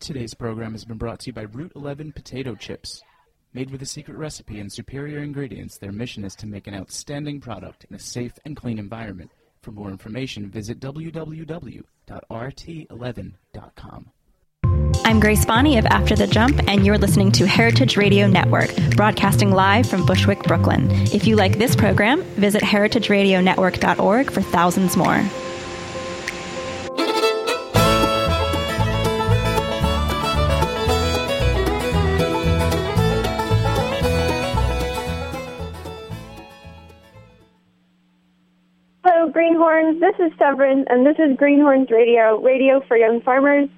Today's program has been brought to you by Route 11 Potato Chips. Made with a secret recipe and superior ingredients, their mission is to make an outstanding product in a safe and clean environment. For more information, visit www.rt11.com. I'm Grace Bonney of After the Jump, and you're listening to Heritage Radio Network, broadcasting live from Bushwick, Brooklyn. If you like this program, visit heritageradionetwork.org for thousands more. This is Severin, and this is Greenhorns Radio, radio for young farmers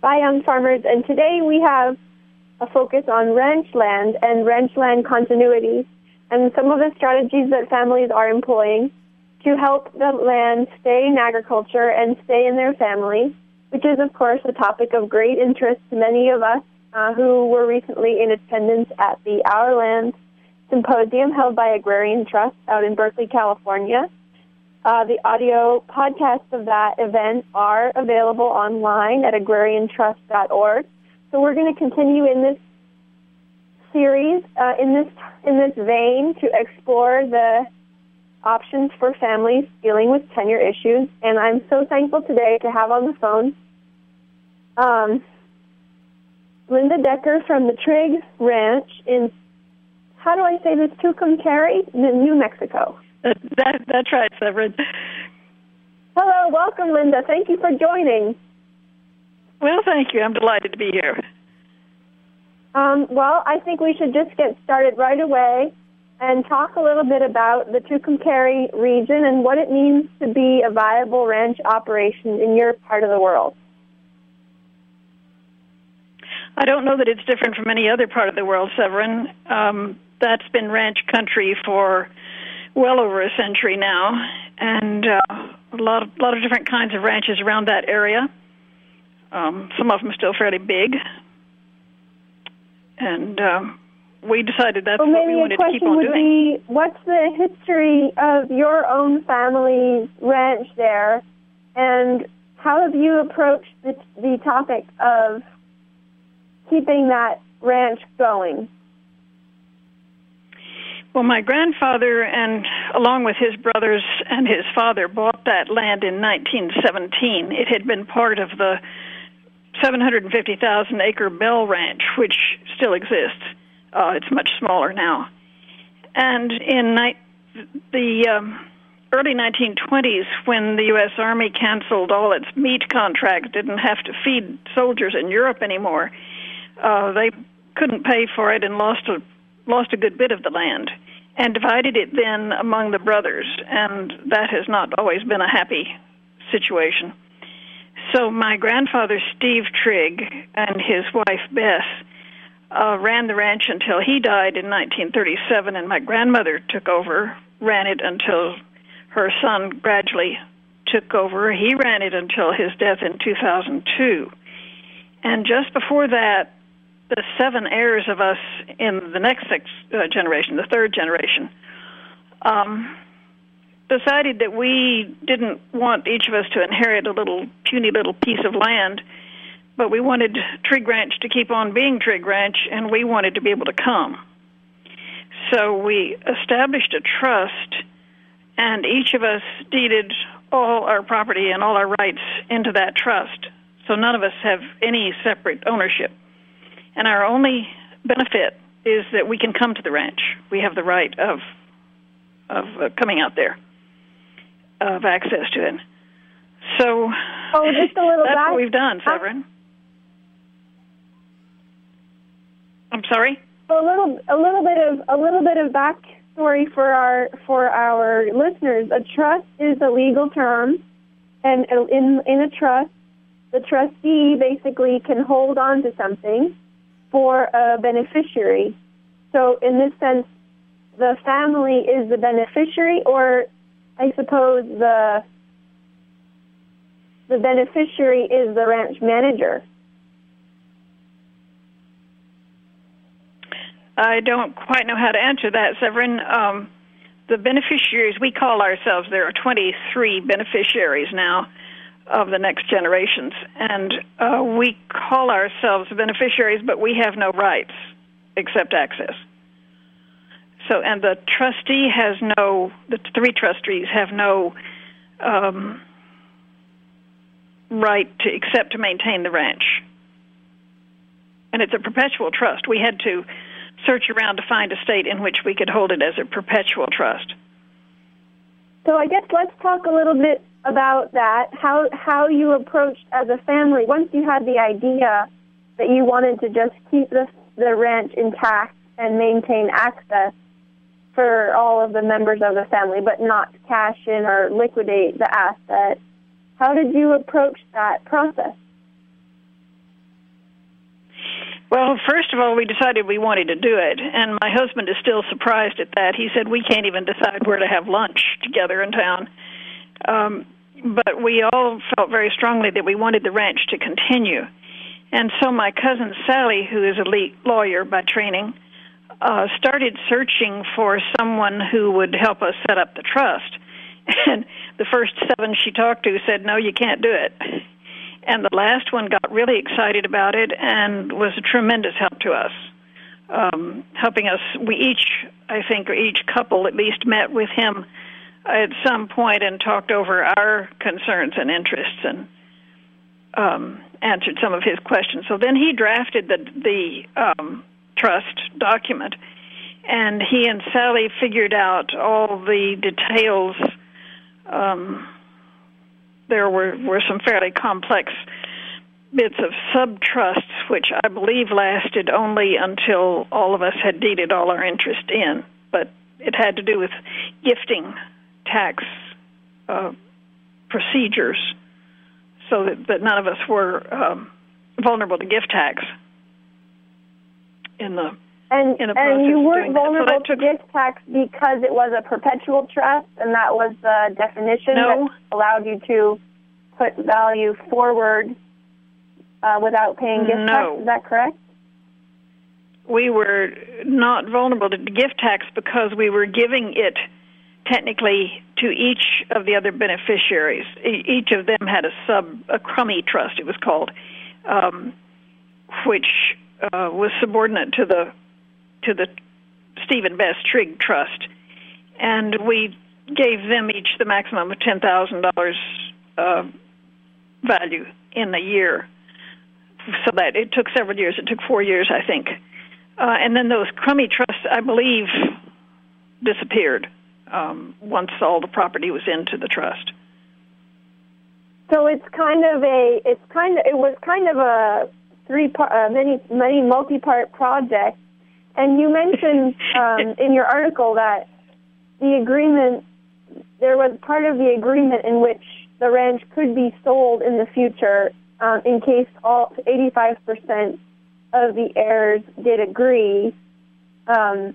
by young farmers. And today we have a focus on ranch land and ranch land continuity and some of the strategies that families are employing to help the land stay in agriculture and stay in their family, which is, of course, a topic of great interest to many of us uh, who were recently in attendance at the Our Land Symposium held by Agrarian Trust out in Berkeley, California. Uh, the audio podcasts of that event are available online at agrariantrust.org. So we're going to continue in this series uh, in this in this vein to explore the options for families dealing with tenure issues. And I'm so thankful today to have on the phone um, Linda Decker from the Trigg Ranch in how do I say this? Tucumcari, New Mexico. That, that, that's right, Severin. Hello, welcome, Linda. Thank you for joining. Well, thank you. I'm delighted to be here. Um, well, I think we should just get started right away and talk a little bit about the Tucumcari region and what it means to be a viable ranch operation in your part of the world. I don't know that it's different from any other part of the world, Severin. Um, that's been ranch country for well over a century now, and uh, a lot of lot of different kinds of ranches around that area. Um, some of them are still fairly big, and um, we decided that's well, what we wanted to keep on would doing. Be, what's the history of your own family's ranch there, and how have you approached the, the topic of keeping that ranch going? Well, my grandfather, and along with his brothers and his father, bought that land in 1917. It had been part of the 750,000 acre Bell Ranch, which still exists. Uh, it's much smaller now. And in ni- the um, early 1920s, when the U.S. Army canceled all its meat contracts, didn't have to feed soldiers in Europe anymore, uh, they couldn't pay for it and lost a lost a good bit of the land and divided it then among the brothers, and that has not always been a happy situation. So my grandfather Steve Trigg and his wife Bess uh, ran the ranch until he died in 1937, and my grandmother took over, ran it until her son gradually took over. He ran it until his death in 2002. And just before that, the seven heirs of us in the next six, uh, generation, the third generation, um, decided that we didn't want each of us to inherit a little puny little piece of land, but we wanted Trigg Ranch to keep on being Trigg Ranch, and we wanted to be able to come. So we established a trust, and each of us deeded all our property and all our rights into that trust. So none of us have any separate ownership. And our only benefit is that we can come to the ranch. We have the right of of uh, coming out there, of access to it. So, oh, just a little that's back- what we've done, Severin. I'm sorry. A little, a little bit of a little bit of backstory for our for our listeners. A trust is a legal term, and in in a trust, the trustee basically can hold on to something for a beneficiary. So, in this sense, the family is the beneficiary, or I suppose the the beneficiary is the ranch manager. I don't quite know how to answer that, Severin. Um, the beneficiaries, we call ourselves, there are 23 beneficiaries now. Of the next generations. And uh, we call ourselves beneficiaries, but we have no rights except access. So, and the trustee has no, the three trustees have no um, right to accept to maintain the ranch. And it's a perpetual trust. We had to search around to find a state in which we could hold it as a perpetual trust. So I guess let's talk a little bit about that. How how you approached as a family once you had the idea that you wanted to just keep the the ranch intact and maintain access for all of the members of the family, but not cash in or liquidate the asset. How did you approach that process? Well, first of all, we decided we wanted to do it, and my husband is still surprised at that. He said we can't even decide where to have lunch together in town. Um, but we all felt very strongly that we wanted the ranch to continue. And so my cousin Sally, who is a lawyer by training, uh, started searching for someone who would help us set up the trust. And the first seven she talked to said, "No, you can't do it." And the last one got really excited about it and was a tremendous help to us, um, helping us. We each, I think, or each couple at least met with him at some point and talked over our concerns and interests and um, answered some of his questions. So then he drafted the the um, trust document, and he and Sally figured out all the details. Um, there were, were some fairly complex bits of subtrusts, which I believe lasted only until all of us had deeded all our interest in. But it had to do with gifting tax uh, procedures so that, that none of us were um, vulnerable to gift tax in the and, and you weren't vulnerable to gift tax because it was a perpetual trust, and that was the definition no. that allowed you to put value forward uh, without paying gift no. tax. Is that correct? We were not vulnerable to gift tax because we were giving it technically to each of the other beneficiaries. E- each of them had a sub, a Crummey trust, it was called, um, which uh, was subordinate to the to the Stephen Bess Trigg Trust, and we gave them each the maximum of ten thousand uh, dollars value in a year. So that it took several years. It took four years, I think, uh, and then those Crummey trusts, I believe, disappeared um, once all the property was into the trust. So it's kind of a it's kind of it was kind of a three part uh, many many multi part project and you mentioned um, in your article that the agreement, there was part of the agreement in which the ranch could be sold in the future um, in case all 85% of the heirs did agree, um,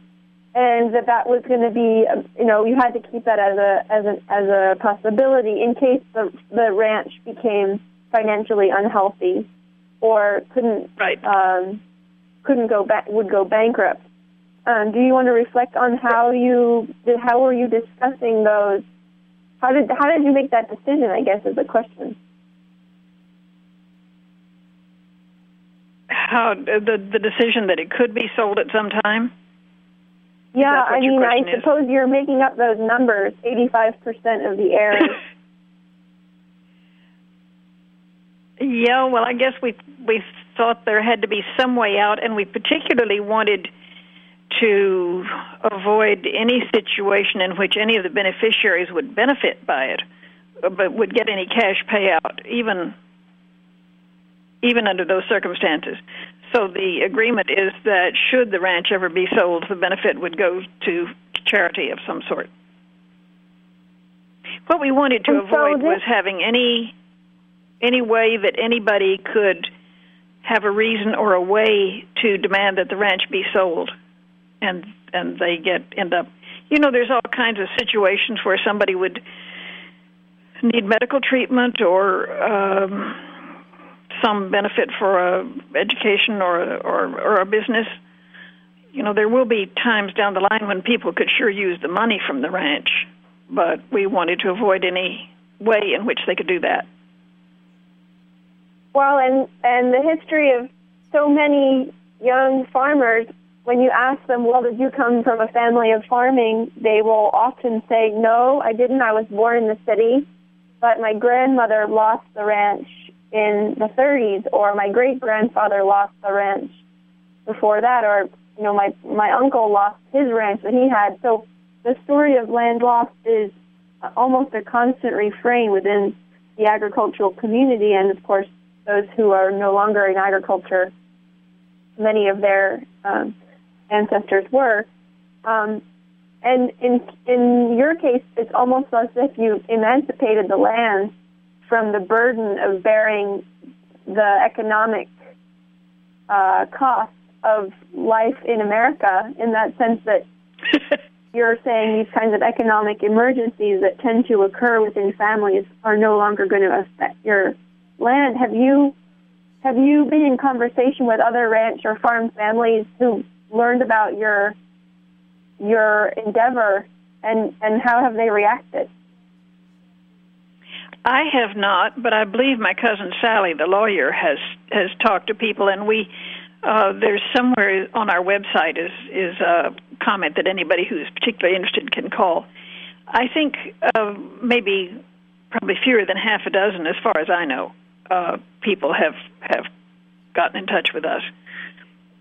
and that that was going to be, you know, you had to keep that as a as a as a possibility in case the the ranch became financially unhealthy or couldn't right. um, couldn't go back would go bankrupt. Um, do you want to reflect on how you did? How were you discussing those? How did how did you make that decision? I guess is the question. How the the decision that it could be sold at some time? Yeah, I mean, I is? suppose you're making up those numbers. Eighty-five percent of the heirs. yeah, well, I guess we we thought there had to be some way out, and we particularly wanted to avoid any situation in which any of the beneficiaries would benefit by it, but would get any cash payout, even even under those circumstances. So the agreement is that should the ranch ever be sold, the benefit would go to charity of some sort. What we wanted to And so avoid this- was having any any way that anybody could have a reason or a way to demand that the ranch be sold. And and they get end up you know there's all kinds of situations where somebody would need medical treatment or um some benefit for a education or a, or or a business. You know there will be times down the line when people could sure use the money from the ranch but we wanted to avoid any way in which they could do that Well, and and the history of so many young farmers, when you ask them, "Well, did you come from a family of farming?" they will often say, "No, I didn't. I was born in the city, but my grandmother lost the ranch in the 30s, or my great grandfather lost the ranch before that, or you know, my my uncle lost his ranch that he had." So the story of land loss is almost a constant refrain within the agricultural community, and of course, those who are no longer in agriculture, many of their um, ancestors were. Um, and in in your case, it's almost as if you emancipated the land from the burden of bearing the economic uh, cost of life in America. In that sense, that you're saying these kinds of economic emergencies that tend to occur within families are no longer going to affect your land. Have you have you been in conversation with other ranch or farm families who learned about your your endeavor and and how have they reacted? I have not, but I believe my cousin Sally, the lawyer, has has talked to people, and we uh, there's somewhere on our website is is a comment that anybody who's particularly interested can call. I think uh, maybe probably fewer than half a dozen, as far as I know, uh, people have have gotten in touch with us.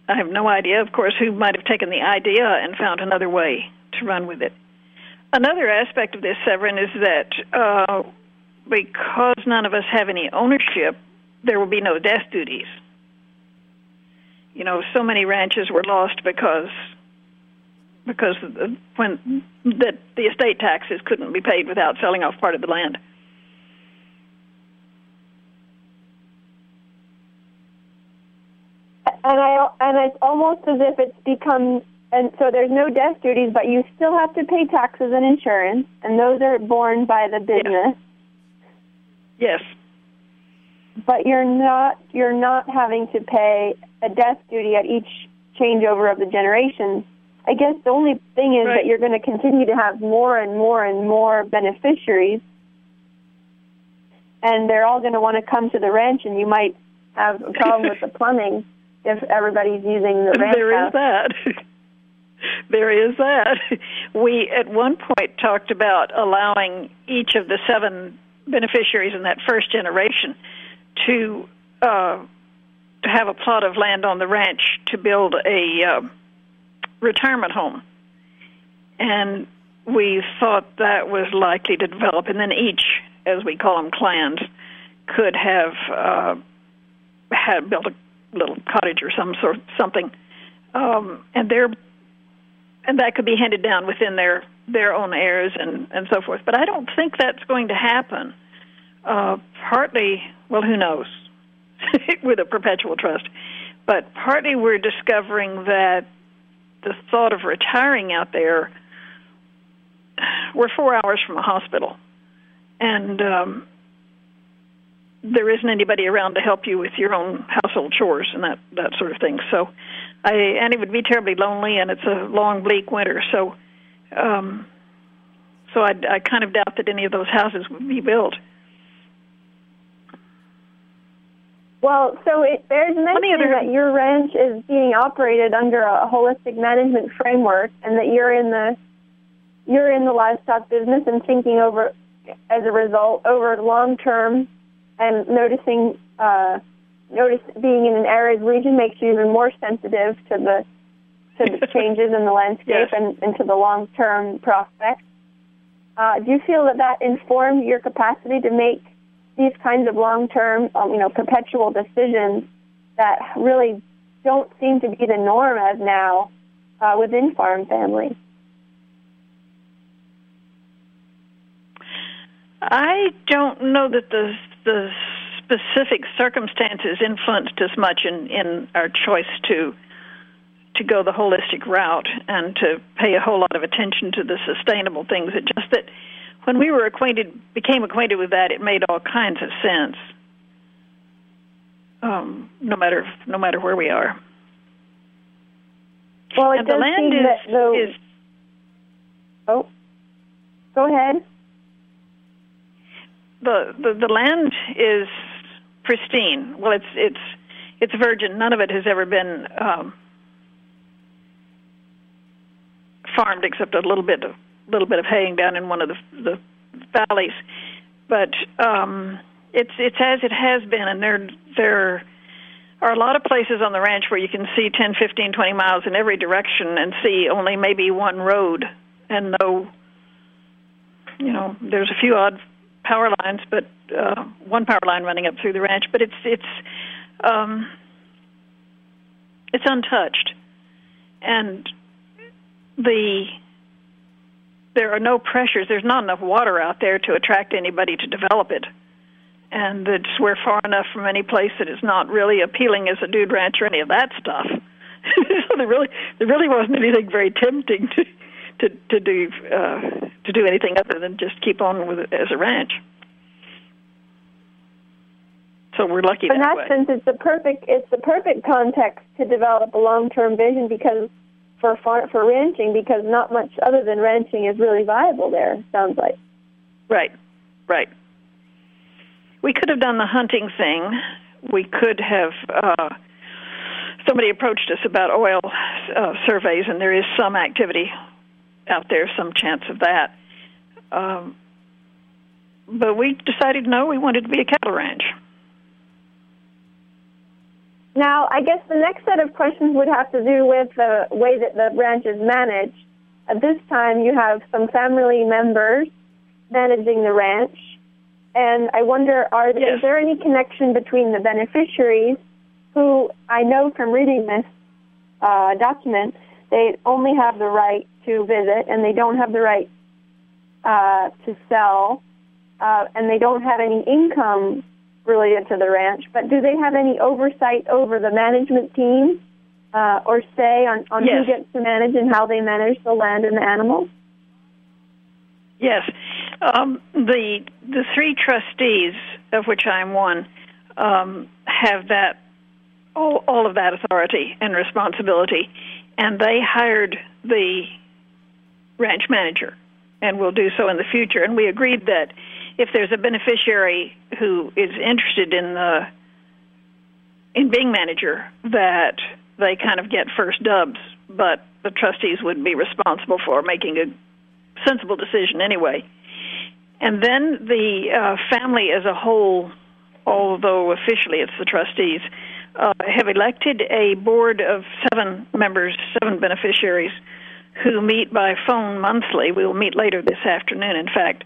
I have no idea, of course, who might have taken the idea and found another way to run with it. Another aspect of this, Severin, is that uh, because none of us have any ownership, there will be no death duties. You know, so many ranches were lost because because when that the estate taxes couldn't be paid without selling off part of the land. And I and it's almost as if it's become and so there's no death duties, but you still have to pay taxes and insurance, and those are borne by the business. Yes. But you're not you're not having to pay a death duty at each changeover of the generations. I guess the only thing is right. that you're going to continue to have more and more and more beneficiaries, and they're all going to want to come to the ranch, and you might have a problem with the plumbing if everybody's using the ranch There house. is that. there is that. We at one point talked about allowing each of the seven beneficiaries in that first generation to uh, to have a plot of land on the ranch to build a uh, retirement home, and we thought that was likely to develop, and then each, as we call them, clans, could have uh, had built a little cottage or some sort something, um, and their and that could be handed down within their their own heirs and and so forth. But I don't think that's going to happen. Uh, partly, well, who knows, with a perpetual trust, but partly we're discovering that the thought of retiring out there. We're four hours from a hospital, and um, there isn't anybody around to help you with your own household chores and that that sort of thing. So, I and it would be terribly lonely, and it's a long, bleak winter. So, um, so I, I kind of doubt that any of those houses would be built. Well, so it bears mentioning other- that your ranch is being operated under a holistic management framework, and that you're in the you're in the livestock business and thinking over, as a result, over long term, and noticing uh, notice being in an arid region makes you even more sensitive to the to the changes in the landscape Yes. and, and to the long term prospects. Uh, do you feel that that informed your capacity to make these kinds of long-term, um, you know, perpetual decisions that really don't seem to be the norm as now uh, within farm families. I don't know that the the specific circumstances influenced us much in in our choice to to go the holistic route and to pay a whole lot of attention to the sustainable things. It just that when we were acquainted, became acquainted with that, it made all kinds of sense. Um, no matter no matter where we are, Well, it and the land seem is that the is oh, go ahead. The, the the land is pristine. Well, it's it's it's virgin. None of it has ever been um, farmed except a little bit of little bit of haying down in one of the the valleys. But um, it's it's as it has been, and there there are a lot of places on the ranch where you can see 10, 15, 20 miles in every direction and see only maybe one road and no you know there's a few odd power lines but uh one power line running up through the ranch but it's it's um it's untouched. And the there are no pressures. There's not enough water out there to attract anybody to develop it. And it's we're far enough from any place that is not really appealing as a dude ranch or any of that stuff. So there really there really wasn't anything very tempting to to to do uh, to do anything other than just keep on with it as a ranch. So we're lucky In that that sense, it's the perfect it's the perfect context to develop a long term vision because for far, for ranching because not much other than ranching is really viable there. Sounds like. Right, right. We could have done the hunting thing. We could have. Uh, somebody approached us about oil uh, surveys, and there is some activity out there, some chance of that. Um, but we decided no, we wanted to be a cattle ranch. Now, I guess the next set of questions would have to do with the way that the ranch is managed. At this time, you have some family members managing the ranch, and I wonder, are Yes. is there any connection between the beneficiaries, who I know from reading this uh, document, they only have the right to visit, and they don't have the right uh, to sell, uh, and they don't have any income related to the ranch, but do they have any oversight over the management team uh, or say on, on Yes. who gets to manage and how they manage the land and the animals? Yes, um, the the three trustees, of which I'm one, um, have that all, all of that authority and responsibility, and they hired the ranch manager, and will do so in the future. And we agreed that if there's a beneficiary who is interested in the in being manager, that they kind of get first dubs, but the trustees would be responsible for making a sensible decision anyway. And then the uh, family as a whole, although officially it's the trustees, uh, have elected a board of seven members, seven beneficiaries, who meet by phone monthly. We will meet later this afternoon, in fact,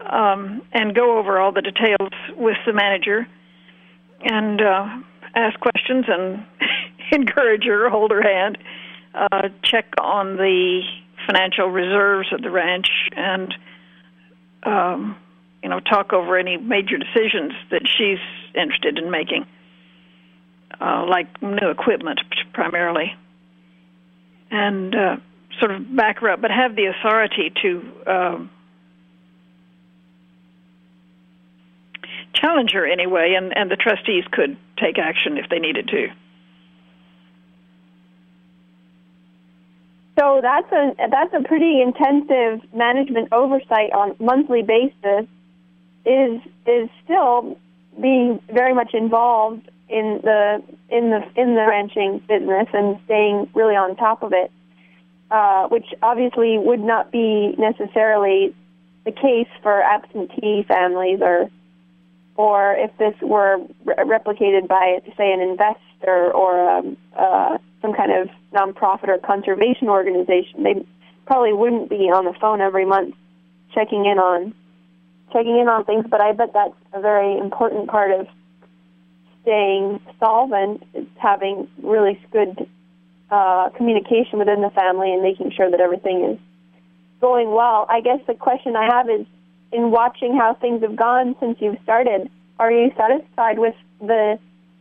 um, and go over all the details with the manager and uh, ask questions and encourage her, hold her hand, uh, check on the financial reserves of the ranch, and um, you know talk over any major decisions that she's interested in making, uh, like new equipment primarily, and uh, sort of back her up, but have the authority to. Um, challenge her anyway, and, and the trustees could take action if they needed to. So that's a that's a pretty intensive management oversight on monthly basis. Is is still being very much involved in the in the in the ranching business and staying really on top of it, uh, which obviously would not be necessarily the case for absentee families or or if this were re- replicated by say an investor or um, uh, some kind of nonprofit or conservation organization, they probably wouldn't be on the phone every month checking in on checking in on things. But I bet that's a very important part of staying solvent is having really good uh, communication within the family and making sure that everything is going well. I guess the question I have is in watching how things have gone since you've started, are you satisfied with the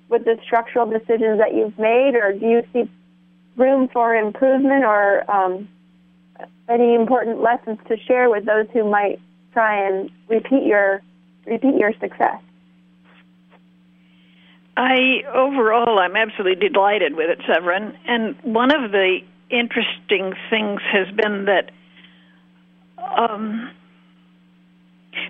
with the structural decisions that you've made, or do you see room for improvement, or um, any important lessons to share with those who might try and repeat your repeat your success? I overall, I'm absolutely delighted with it, Severin. And one of the interesting things has been that um,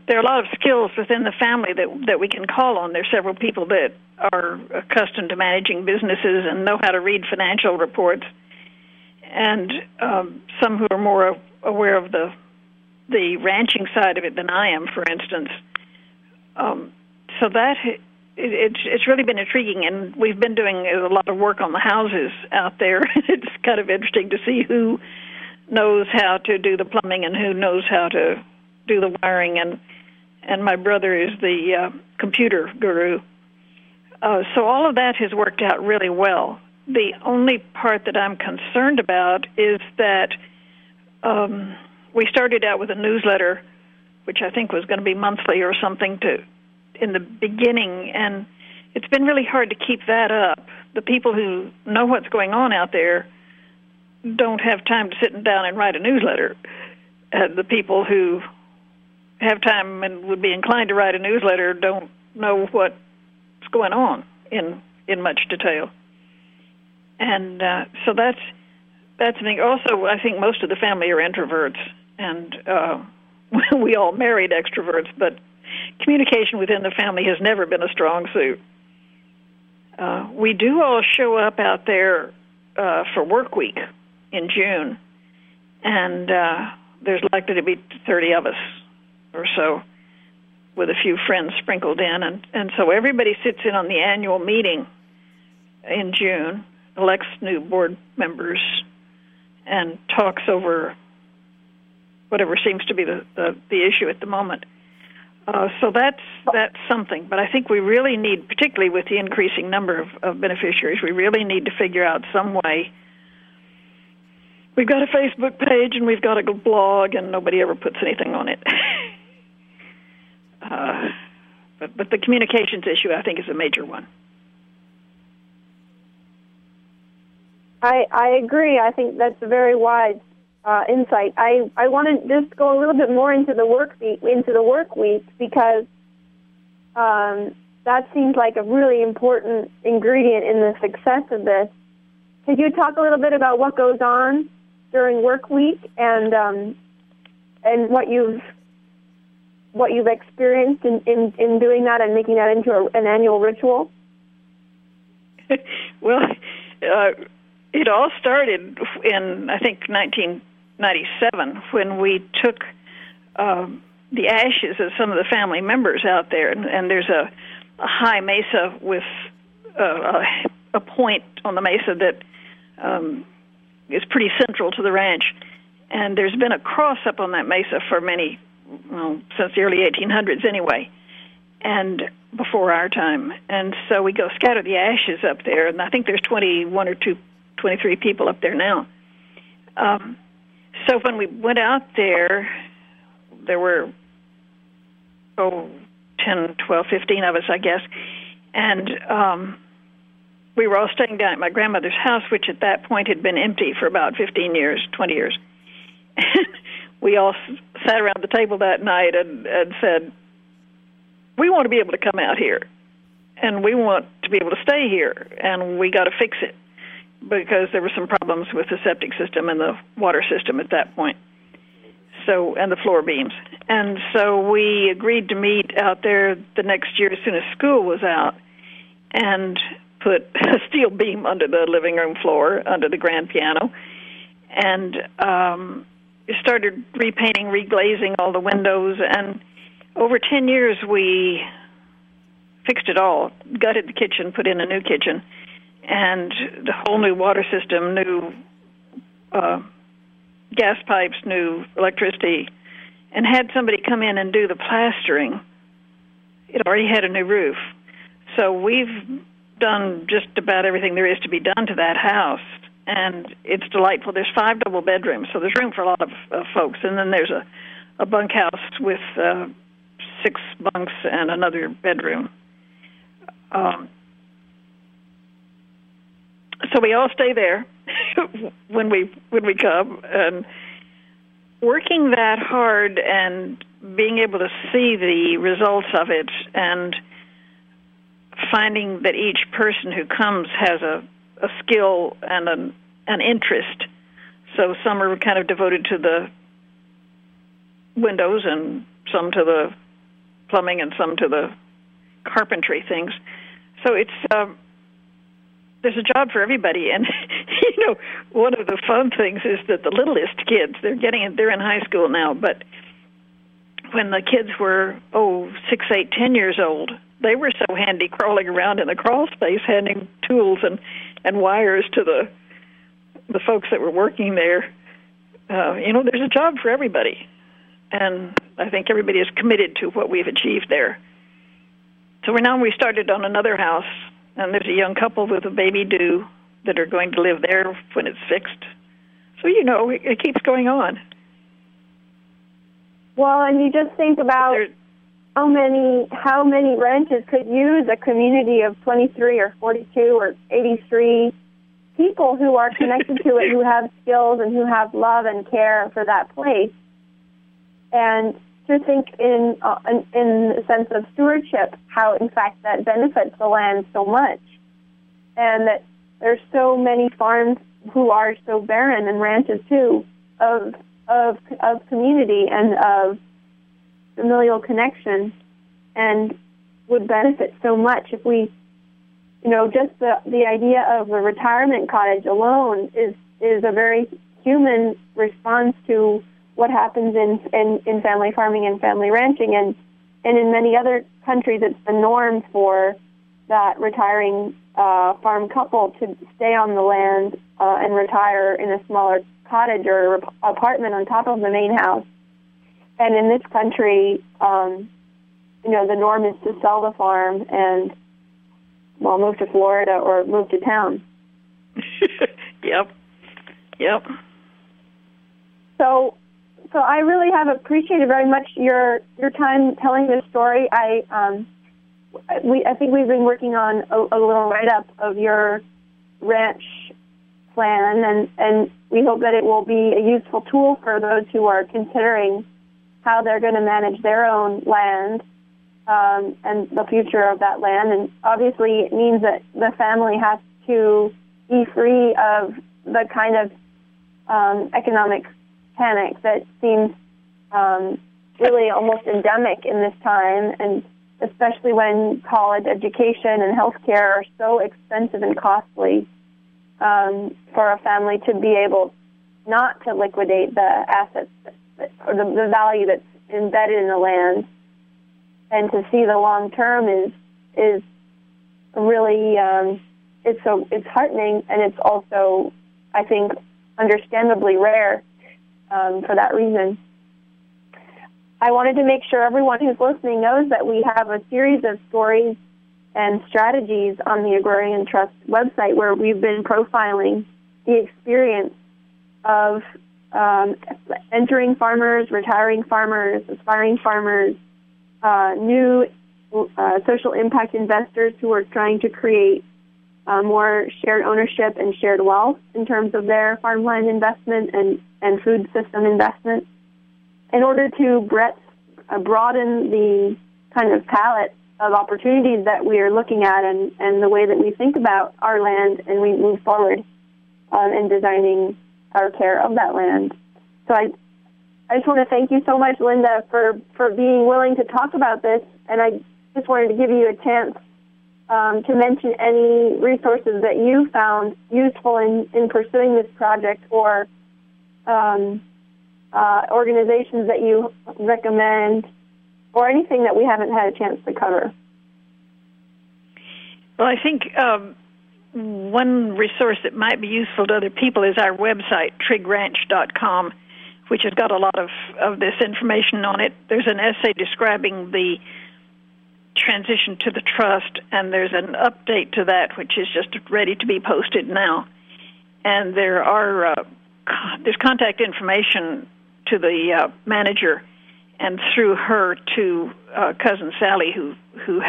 there are a lot of skills within the family that that we can call on. There's several people that are accustomed to managing businesses and know how to read financial reports, and um, some who are more aware of the the ranching side of it than I am, for instance. Um, so that it, it's it's really been intriguing, and we've been doing a lot of work on the houses out there. it's kind of interesting to see who knows how to do the plumbing and who knows how to do the wiring, and and my brother is the uh, computer guru. Uh, so all of that has worked out really well. The only part that I'm concerned about is that um, we started out with a newsletter, which I think was going to be monthly or something to in the beginning, and it's been really hard to keep that up. The people who know what's going on out there don't have time to sit down and write a newsletter. Uh, the people who have time and would be inclined to write a newsletter don't know what's going on in in much detail. And uh, so that's that's me. Also, I think most of the family are introverts, and uh, we all married extroverts, but communication within the family has never been a strong suit. Uh, we do all show up out there uh, for work week in June, and uh, there's likely to be 30 of us or so, with a few friends sprinkled in, and and so everybody sits in on the annual meeting in June, elects new board members, and talks over whatever seems to be the the, the issue at the moment. Uh, so that's that's something. But I think we really need, particularly with the increasing number of, of beneficiaries, we really need to figure out some way. We've got a Facebook page and we've got a blog, and nobody ever puts anything on it. uh, but but the communications issue, I think, is a major one. I I agree. I think that's a very wise uh, insight. I, I want to just go a little bit more into the work week, into the work week because um, that seems like a really important ingredient in the success of this. Could you talk a little bit about what goes on during work week and um, and what you've what you've experienced in, in, in doing that and making that into a, an annual ritual? well, uh, it all started in I think 19 97 when we took um, the ashes of some of the family members out there, and, and there's a, a high mesa with uh, a, a point on the mesa that um, is pretty central to the ranch. And there's been a cross up on that mesa for many, well, since the early 1800s anyway, and before our time. And so we go scatter the ashes up there, and I think there's 21 or two, 23 people up there now. Um, so when we went out there, there were oh, 10, 12, 15 of us, I guess, and um, we were all staying down at my grandmother's house, which at that point had been empty for about 15 years, 20 years. We all sat around the table that night and, and said, "We want to be able to come out here, and we want to be able to stay here, and we got to fix it." Because there were some problems with the septic system and the water system at that point. So and the floor beams. And so we agreed to meet out there the next year as soon as school was out and put a steel beam under the living room floor, under the grand piano, and um, started repainting, reglazing all the windows. And over 10 years, we fixed it all, gutted the kitchen, put in a new kitchen, and the whole new water system, new uh, gas pipes, new electricity, and had somebody come in and do the plastering. It already had a new roof. So we've done just about everything there is to be done to that house, and it's delightful. There's five double bedrooms, so there's room for a lot of uh, folks, and then there's a, a bunkhouse with uh, six bunks and another bedroom. Um, so we all stay there when we when we come and working that hard and being able to see the results of it and finding that each person who comes has a, a skill and an, an interest. So some are kind of devoted to the windows and some to the plumbing, and some to the carpentry things. So it's um, there's a job for everybody, and you know one of the fun things is that the littlest kids they're getting they're in high school now, but when the kids were oh six, eight, ten years old, they were so handy crawling around in the crawl space, handing tools and and wires to the the folks that were working there. Uh, you know, there's a job for everybody, and I think everybody is committed to what we've achieved there. So we're now we started on another house, and there's a young couple with a baby due that are going to live there when it's fixed. So you know, it, it keeps going on. Well, and you just think about There- how many how many ranches could use a community of 23 or 42 or 83 people who are connected to it, who have skills and who have love and care for that place. And to think in uh, in, the sense of stewardship, how in fact that benefits the land so much, and that there's so many farms who are so barren and ranches too of of of community and of familial connection and would benefit so much if we you know just the the idea of a retirement cottage alone is is a very human response to what happens in in, in family farming and family ranching and and in many other countries it's the norm for that retiring uh, farm couple to stay on the land uh, and retire in a smaller cottage or rep- apartment on top of the main house. And in this country, um, you know, the norm is to sell the farm and, well, move to Florida or move to town. yep, yep. So, so I really have appreciated very much your your time telling this story. I um, we I think we've been working on a, a little write up of your ranch plan, and and we hope that it will be a useful tool for those who are considering how they're going to manage their own land um, and the future of that land. And obviously, it means that the family has to be free of the kind of um, economic panic that seems um, really almost endemic in this time, and especially when college education and healthcare are so expensive and costly um, for a family to be able not to liquidate the assets or the, the value that's embedded in the land, and to see the long term is is really um, it's so it's heartening, and it's also I think understandably rare um, for that reason. I wanted to make sure everyone who's listening knows that we have a series of stories and strategies on the Agrarian Trust website where we've been profiling the experience of um, entering farmers, retiring farmers, aspiring farmers, uh, new uh, social impact investors who are trying to create uh, more shared ownership and shared wealth in terms of their farmland investment and, and food system investment. In order to breadth, uh, broaden the kind of palette of opportunities that we are looking at and, and the way that we think about our land and we move forward um, in designing our care of that land. So I, I just want to thank you so much, Linda, for, for being willing to talk about this. And I just wanted to give you a chance um, to mention any resources that you found useful in, in pursuing this project or um, uh, organizations that you recommend or anything that we haven't had a chance to cover. Well, I think um, one resource that might be useful to other people is our website, triggranch.com, which has got a lot of, of this information on it. There's an essay describing the transition to the trust, and there's an update to that, which is just ready to be posted now. And there are uh, there's contact information to the uh, manager, and through her to uh, cousin Sally, who who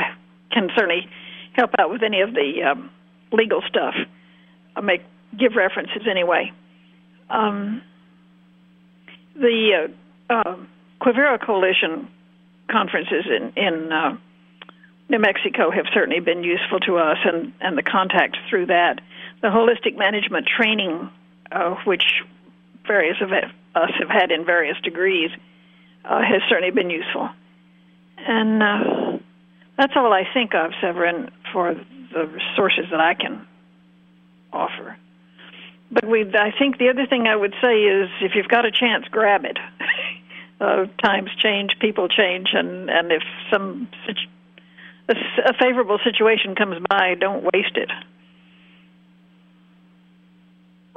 can certainly help out with any of the um, legal stuff. I'll make give references anyway. Um, the uh, uh, Quivira Coalition conferences in in uh, New Mexico have certainly been useful to us, and and the contact through that. The holistic management training, uh, which various of us have had in various degrees, uh, has certainly been useful. And uh, that's all I think of, Severin, for the resources that I can offer. But we, I think the other thing I would say is if you've got a chance, grab it. uh, times change, people change, and, and if some a, a favorable situation comes by, don't waste it.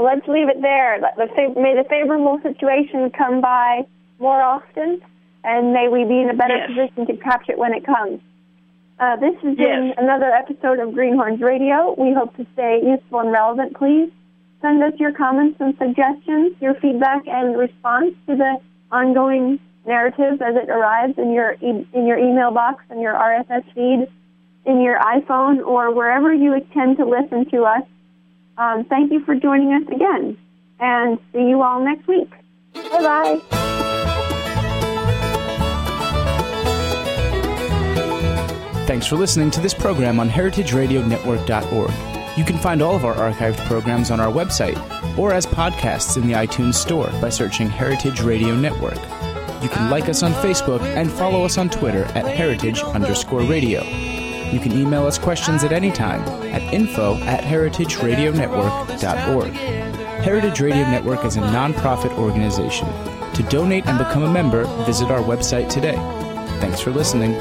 Let's leave it there. May the favorable situation come by more often, and may we be in a better yes. position to capture it when it comes. Uh, this has yes. been another episode of Greenhorns Radio. We hope to stay useful and relevant. Please send us your comments and suggestions, your feedback and response to the ongoing narrative as it arrives in your e- in your email box and your RSS feed in your iPhone or wherever you intend to listen to us. Um, thank you for joining us again, and see you all next week. Bye bye. Thanks for listening to this program on heritageradionetwork.org. You can find all of our archived programs on our website or as podcasts in the iTunes Store by searching Heritage Radio Network. You can like us on Facebook and follow us on Twitter at heritage underscore radio. You can email us questions at any time at info at heritageradionetwork.org. Heritage Radio Network is a nonprofit organization. To donate and become a member, visit our website today. Thanks for listening.